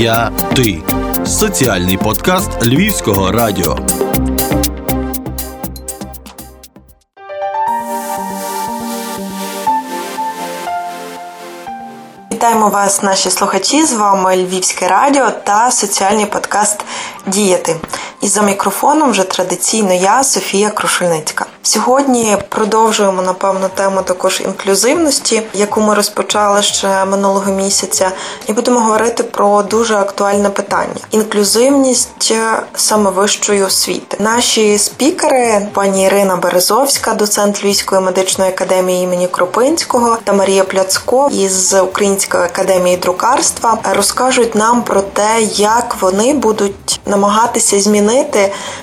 Я ти соціальний подкаст Львівського радіо. Вітаємо вас, наші слухачі. З вами Львівське радіо та соціальний подкаст Діяти. І за мікрофоном вже традиційно я, Софія Крушельницька. Сьогодні продовжуємо напевно тему також інклюзивності, яку ми розпочали ще минулого місяця, і будемо говорити про дуже актуальне питання: інклюзивність саме вищої освіти. Наші спікери, пані Ірина Березовська, доцент Львівської медичної академії імені Кропинського та Марія Пляцко із Української академії друкарства, розкажуть нам про те, як вони будуть намагатися змінити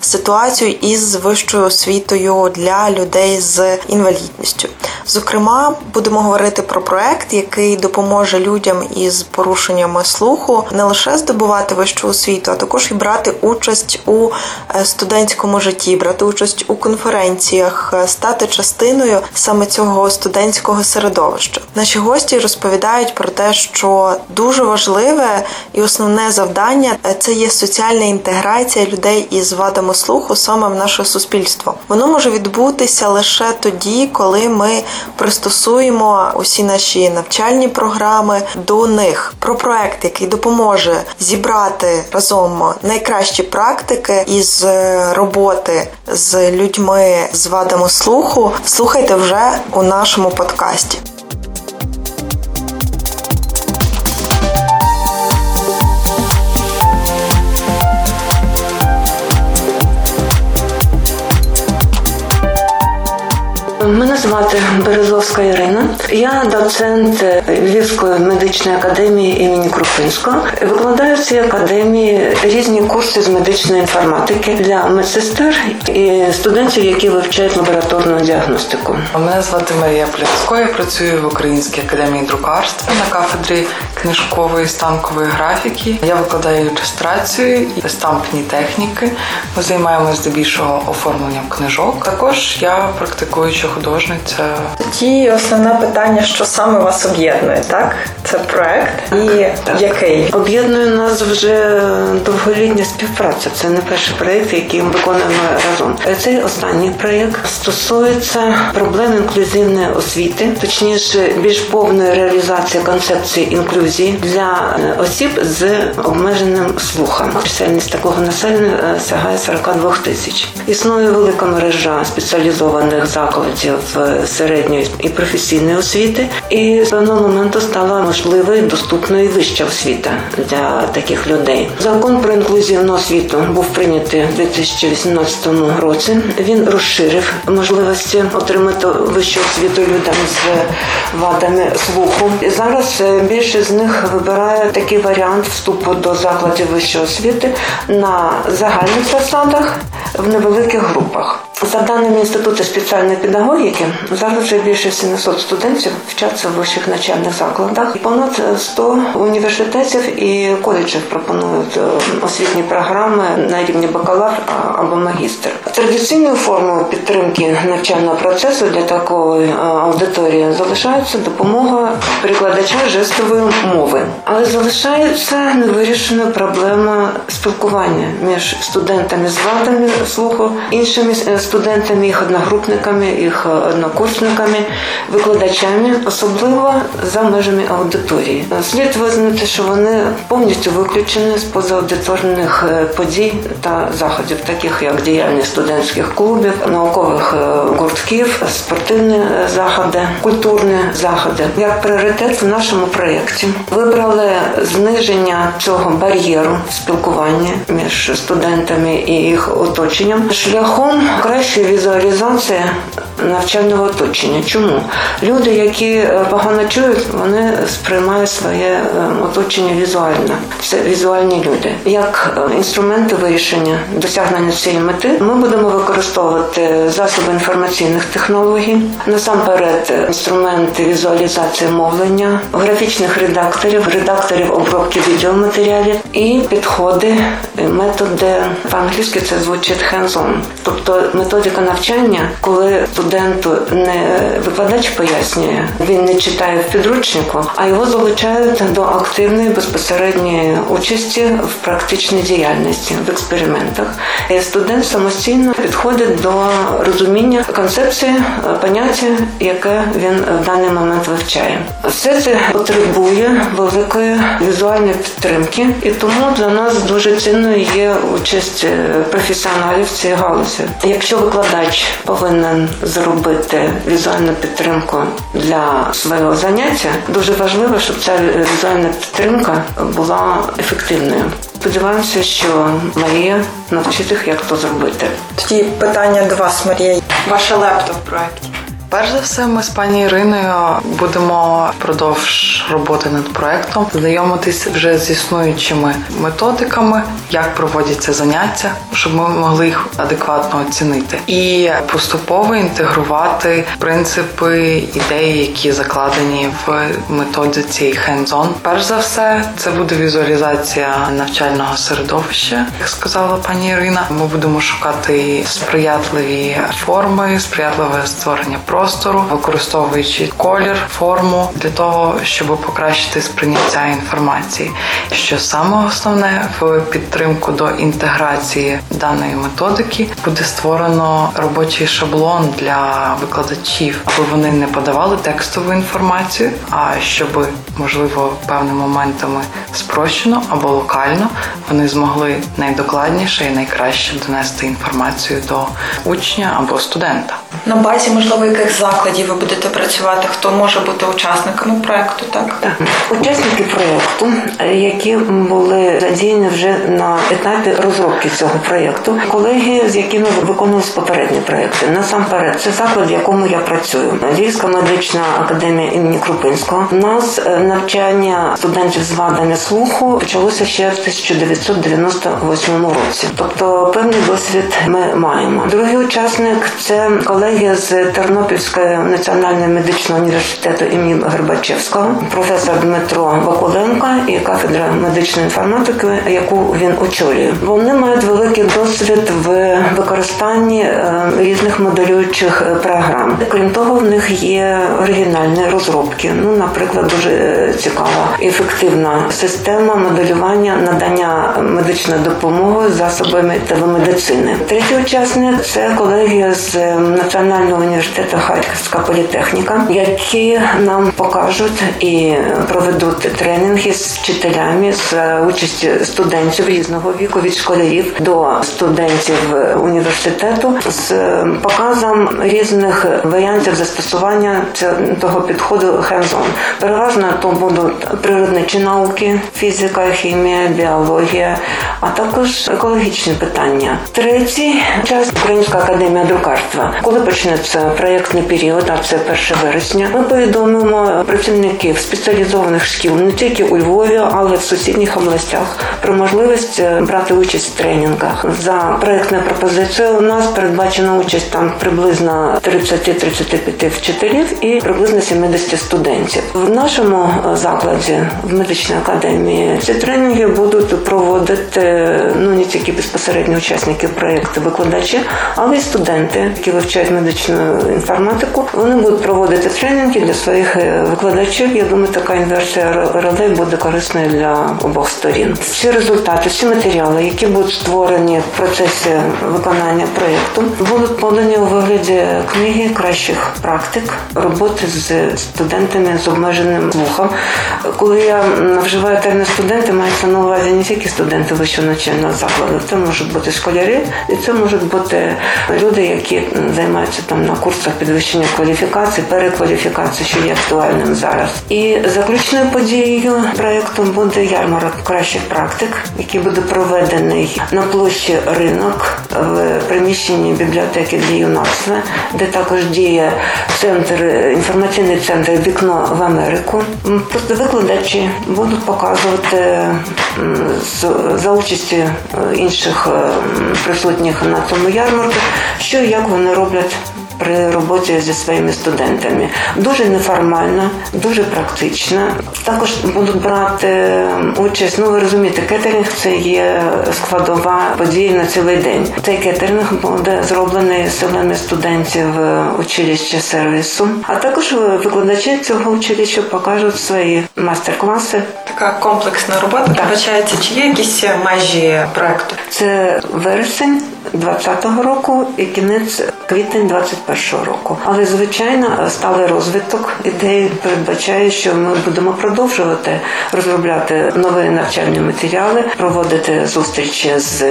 ситуацію із вищою освітою для для людей з інвалідністю. Зокрема, будемо говорити про проект, який допоможе людям із порушеннями слуху не лише здобувати вищу освіту, а також і брати участь у е, студентському житті, брати участь у конференціях, е, стати частиною саме цього студентського середовища. Наші гості розповідають про те, що дуже важливе і основне завдання е, це є соціальна інтеграція людей із вадами слуху саме в наше суспільство. Воно може відбутися лише тоді, коли ми пристосуємо усі наші навчальні програми до них. Про проект, який допоможе зібрати разом найкращі практики із роботи з людьми з вадами слуху, слухайте вже у нашому подкасті. Мене звати Березовська Ірина. Я доцент Львівської медичної академії імені Крупинського. Викладаю в цій академії різні курси з медичної інформатики для медсестер і студентів, які вивчають лабораторну діагностику. Мене звати Марія Пляцько, я працюю в Українській академії друкарства на кафедрі книжкової станкової графіки. Я викладаю ілюстрацію і стампні техніки. Ми займаємося здебільшого оформленням книжок. Також я практикуюча художниця. Тоді основне питання, що саме вас об'єднує, так? Це проект і так. який об'єднує нас вже довголітня співпраця. Це не перший проект, який ми виконуємо разом. Цей останній проект стосується проблем інклюзивної освіти, точніше, більш повної реалізації концепції інклюзії для осіб з обмеженим слухом. Чисельність такого населення сягає 42 тисяч. Існує велика мережа спеціалізованих закладів закладів середньої і професійної освіти, і з певного моменту стала можливою доступною вища освіта для таких людей. Закон про інклюзивну освіту був прийнятий у 2018 році. Він розширив можливості отримати вищу освіту людям з вадами слуху. І зараз е, більшість з них вибирає такий варіант вступу до закладів вищої освіти на загальних засадах в невеликих групах. За даними інституту спеціальної педагогіки, зараз вже більше 700 студентів вчаться в вищих навчальних закладах. Понад 100 університетів і коледжів пропонують е, освітні програми на рівні бакалавр або магістр. Традиційною формою підтримки навчального процесу для такої е, аудиторії залишається допомога перекладача жестової мови, але залишається невирішеною проблема спілкування між студентами з вадами слуху, іншими е, студентами, їх одногрупниками, їх однокурсниками, викладачами, особливо за межами аудиторії. Слід визнати, що вони повністю виключені з позааудиторних е, подій та заходів, таких як діяльність студентських клубів, наукових е, гуртків, спортивні заходи, культурні заходи. Як пріоритет в нашому проєкті вибрали зниження цього бар'єру спілкування між студентами і їх оточенням шляхом кращої візуалізації навчального оточення. Чому люди, які е, погано чують, вони сприймають своє е, оточення візуально. Це візуальні люди. Як е, інструменти вирішення досягнення цієї мети, ми будемо використовувати засоби інформаційних технологій, насамперед інструменти візуалізації мовлення, графічних редакторів, редакторів обробки відеоматеріалів і підходи, методи в англійській це звучить hands-on. Тобто ми методика навчання, коли студенту не викладач пояснює, він не читає в підручнику, а його залучають до активної безпосередньої участі в практичній діяльності в експериментах. І Студент самостійно підходить до розуміння концепції, поняття, яке він в даний момент вивчає. Все це потребує великої візуальної підтримки, і тому для нас дуже цінною є участь е, професіоналів цієї галузі. Якщо викладач повинен зробити візуальну підтримку для свого заняття, дуже важливо, щоб ця візуальна підтримка була ефективною. Сподіваємося, що Марія навчить їх, як то зробити. Тоді питання до вас, Марія. Ваша лепта в проєкті. Перш за все, ми з пані Іриною будемо впродовж роботи над проектом знайомитись вже з існуючими методиками, як проводяться заняття, щоб ми могли їх адекватно оцінити, і поступово інтегрувати принципи, ідеї, які закладені в методиці hands-on. Перш за все, це буде візуалізація навчального середовища, як сказала пані Ірина. Ми будемо шукати сприятливі форми, сприятливе створення простору, використовуючи колір, форму для того, щоб покращити сприйняття інформації. Що саме основне в підтримку до інтеграції даної методики буде створено робочий шаблон для викладачів, аби вони не подавали текстову інформацію, а щоб можливо певними моментами спрощено або локально вони змогли найдокладніше і найкраще донести інформацію до учня або студента. На базі, можливо, яких закладів ви будете працювати? Хто може бути учасниками проекту? Так, так. учасники проєкту, які були задіяні вже на етапі розробки цього проєкту, колеги, з якими виконувалися попередні проєкти. Насамперед, це заклад, в якому я працюю. Львівська медична академія імені Крупинського. У нас е, навчання студентів з вадами слуху почалося ще в 1998 році. Тобто певний досвід ми маємо. Другий учасник це колеги з Тернопільської національного медичного університету імені Горбачевського, професор Дмитро Вакуленко і кафедра медичної інформатики, яку він очолює. Вони мають великий досвід в використанні е, різних моделюючих програм. Крім того, в них є оригінальні розробки. Ну, наприклад, дуже цікава ефективна система моделювання надання медичної допомоги засобами телемедицини. Третій учасник це колегія з національного університету Харківська політехніка, які нам покажуть і проведуть тренінги з вчителями з участі студентів різного віку від школярів до студентів університету з показом різних варіантів застосування того підходу hands-on. Переважно то будуть природничі науки, фізика, хімія, біологія, а також екологічні питання. Третій час Українська академія друкарства. Коли почнеться проєктний період, а це 1 вересня, ми повідомимо працівників спеціалізованих шкіл не тільки у Львові, але й в сусідніх областях про можливість брати участь в тренінгах. За проєктною пропозицією у нас передбачена участь там приблизно 30-35 вчителів і приблизно 70 студентів. В нашому закладі в медичній академії ці тренінги будуть проводити ну не тільки безпосередньо учасники проєкту, викладачі, але й студенти, які вивчають медичну інформатику. Вони будуть проводити тренінги для своїх викладачів. Я думаю, така інверсія ролей буде корисною для обох сторін. Всі результати, всі матеріали, які будуть створені в процесі виконання проєкту, будуть подані у вигляді книги кращих практик роботи з студентами з обмеженим слухом. Коли я вживаю термін студенти, мається на увазі не тільки студенти вищого навчального закладу, це можуть бути школярі, і це можуть бути люди, які займаються там на курсах підвищення кваліфікації, перекваліфікації, що є актуальним зараз. І заключною подією проєкту буде ярмарок кращих практик, який буде проведений на площі ринок в приміщенні бібліотеки для юнацтва, де також діє центр інформаційний центр Вікно в Америку. Просто викладачі будуть показувати за участі інших присутніх на цьому ярмарку, що і як вони роблять при роботі зі своїми студентами. Дуже неформальна, дуже практична. Також будуть брати участь. Ну ви розумієте, кетеринг це є складова подія на цілий день. Цей кетеринг буде зроблений силами студентів училища сервісу, а також викладачі цього училища покажуть свої майстер-класи. Така комплексна робота. Так. Вибачається, чи є якісь межі проекту? Це вересень 2020 року і кінець квітень 2021 року. Але звичайно, сталий розвиток ідеї передбачає, що ми будемо продовжувати розробляти нові навчальні матеріали, проводити зустрічі з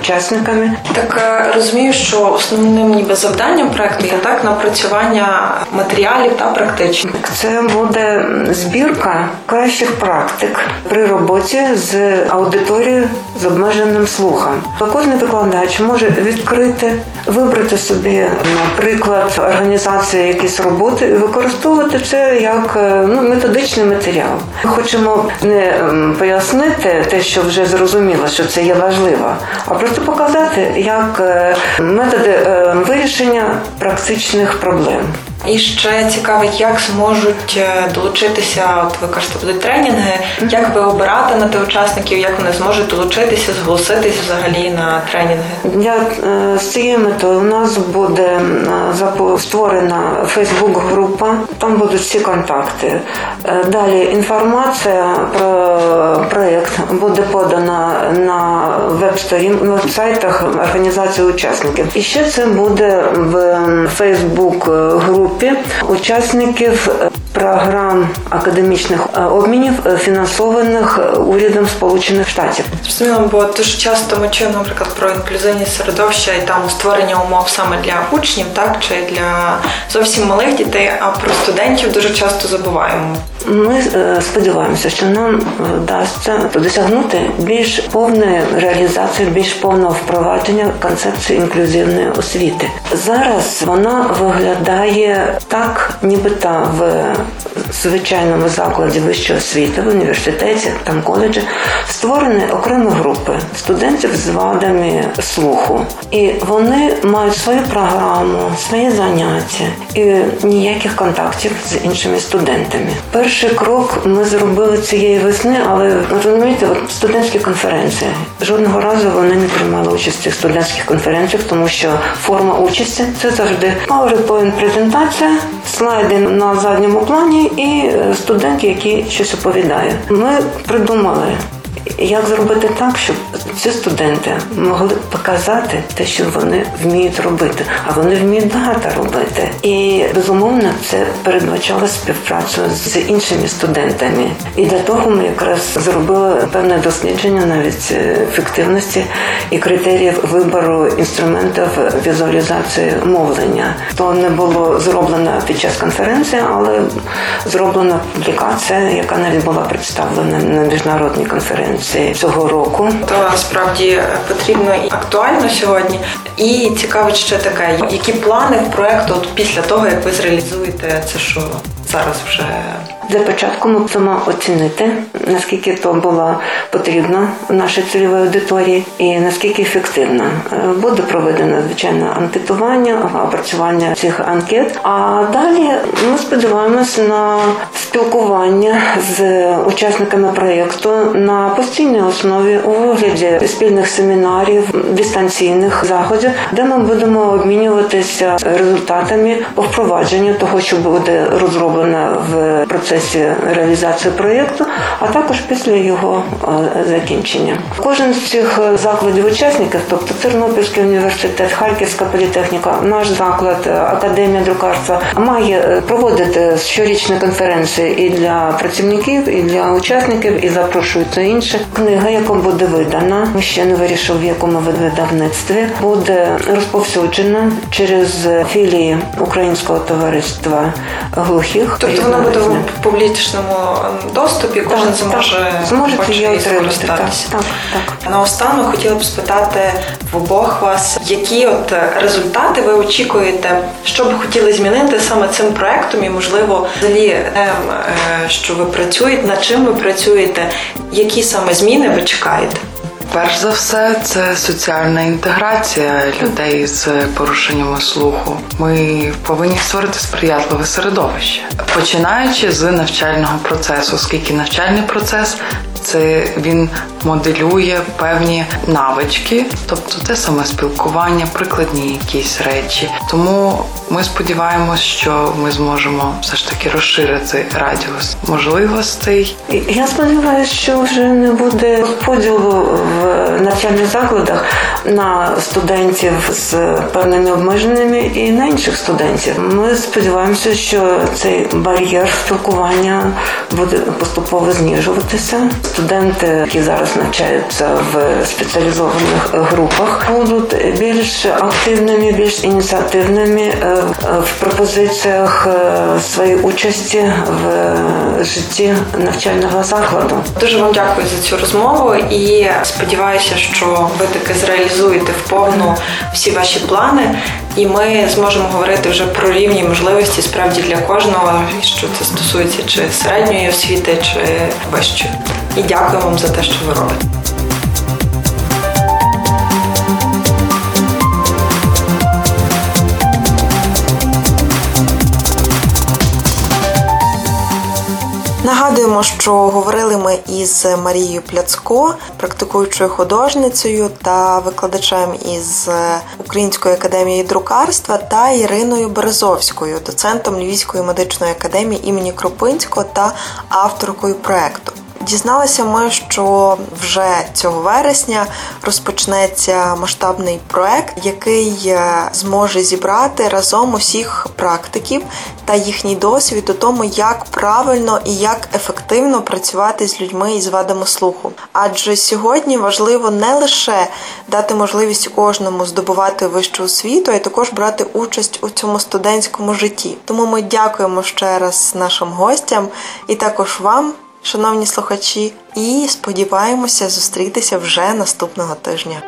учасниками. Так е, розумію, що основним ніби завданням проекту є так напрацювання матеріалів та практичних. Це буде збірка кращих практик при роботі з аудиторією з обмеженим слухом. Кожен викладач може відкрити, вибрати собі, наприклад, організацію якісь роботи використовувати це як е, ну, методичний матеріал. Ми хочемо не пояснити те, що вже зрозуміло, що це є важливо, а просто показати як е, методи е, вирішення практичних проблем. І ще цікавить, як зможуть е, долучитися. От ви кажете, будуть тренінги, як ви обирати на тих учасників, як вони зможуть долучитися, зголоситись взагалі на тренінги? Для е, з цією метою у нас буде е, створена Фейсбук-група. Там будуть всі контакти. Далі інформація про проєкт буде подана на веб-сайтах організації учасників. І ще це буде в Фейсбук-групі групі учасників е, програм академічних е, обмінів, е, фінансованих урядом Сполучених Штатів. Зрозуміло, бо дуже часто ми чуємо, наприклад, про інклюзивні середовища і там створення умов саме для учнів, так чи для зовсім малих дітей, а про студентів дуже часто забуваємо. Ми сподіваємося, що нам вдасться досягнути більш повної реалізації, більш повного впровадження концепції інклюзивної освіти. Зараз вона виглядає так, нібито в звичайному закладі вищої освіти, в університеті, там коледжі, створені окремі групи студентів з вадами слуху. І вони мають свою програму, свої заняття і ніяких контактів з іншими студентами. Перший крок ми зробили цієї весни, але розумієте, от студентські конференції жодного разу вони не приймали участь в студентських конференціях, тому що форма участі це завжди PowerPoint презентація слайди на задньому плані і студент, який щось оповідає. Ми придумали як зробити так, щоб ці студенти могли показати те, що вони вміють робити, а вони вміють багато робити. І безумовно це передбачало співпрацю з іншими студентами. І для того ми якраз зробили певне дослідження навіть ефективності і критеріїв вибору інструментів візуалізації мовлення. То не було зроблено під час конференції, але зроблена публікація, яка навіть була представлена на міжнародній конференції кінці цього року. То насправді потрібно і актуально сьогодні. І цікавить ще таке, які плани в проекту от після того, як ви зреалізуєте це, що зараз вже. Для початку ми будемо оцінити, наскільки то було потрібно нашій цільовій аудиторії і наскільки ефективно. Буде проведено звичайно анкетування, опрацювання цих анкет. А далі ми сподіваємося на спілкування з учасниками проєкту на постійній основі у вигляді спільних семінарів, дистанційних заходів, де ми будемо обмінюватися результатами по впровадженню того, що буде розроблено в процесі процесі реалізації проєкту, а також після його е, закінчення. Кожен з цих е, закладів учасників, тобто Тернопільський університет, Харківська політехніка, наш заклад, е, академія друкарства, має проводити щорічні конференції і для працівників, і для учасників, і запрошуються інші. Книга, яка буде видана, ми ще не вирішив, в якому видавництві буде розповсюджена через філії Українського товариства глухих. Тобто вона буде публічному доступі, кожен так, зможе зможете її скористатися. Так, так. Наостанок хотіла б спитати в обох вас, які от результати ви очікуєте, що б хотіли змінити саме цим проектом, і можливо, взагалі, е, що ви працюєте, над чим ви працюєте, які саме зміни ви чекаєте? Перш за все, це соціальна інтеграція людей з порушеннями слуху. Ми повинні створити сприятливе середовище, починаючи з навчального процесу, оскільки навчальний процес це він моделює певні навички, тобто те саме спілкування, прикладні якісь речі. Тому ми сподіваємось, що ми зможемо все ж таки розширити радіус можливостей. Я сподіваюся, що вже не буде поділу в навчальних закладах на студентів з певними обмеженнями і на інших студентів. Ми сподіваємося, що цей бар'єр спілкування буде поступово знижуватися. Студенти, які зараз навчаються в спеціалізованих групах, будуть більш активними, більш ініціативними е, в пропозиціях е, своєї участі в житті навчального закладу. Дуже вам дякую за цю розмову і сподіваюся, що ви таки зреалізуєте в повну всі ваші плани, і ми зможемо говорити вже про рівні можливості справді для кожного, що це стосується чи середньої освіти, чи вищої. І дякую вам за те, що ви робите. Нагадуємо, що говорили ми із Марією Пляцко, практикуючою художницею та викладачем із Української академії друкарства та Іриною Березовською, доцентом Львівської медичної академії імені Кропинського та авторкою проекту. Дізналися ми, що вже цього вересня розпочнеться масштабний проект, який е, зможе зібрати разом усіх практиків та їхній досвід у тому, як правильно і як ефективно працювати з людьми із вадами слуху. Адже сьогодні важливо не лише дати можливість кожному здобувати вищу освіту, а й також брати участь у цьому студентському житті. Тому ми дякуємо ще раз нашим гостям і також вам шановні слухачі, і сподіваємося зустрітися вже наступного тижня.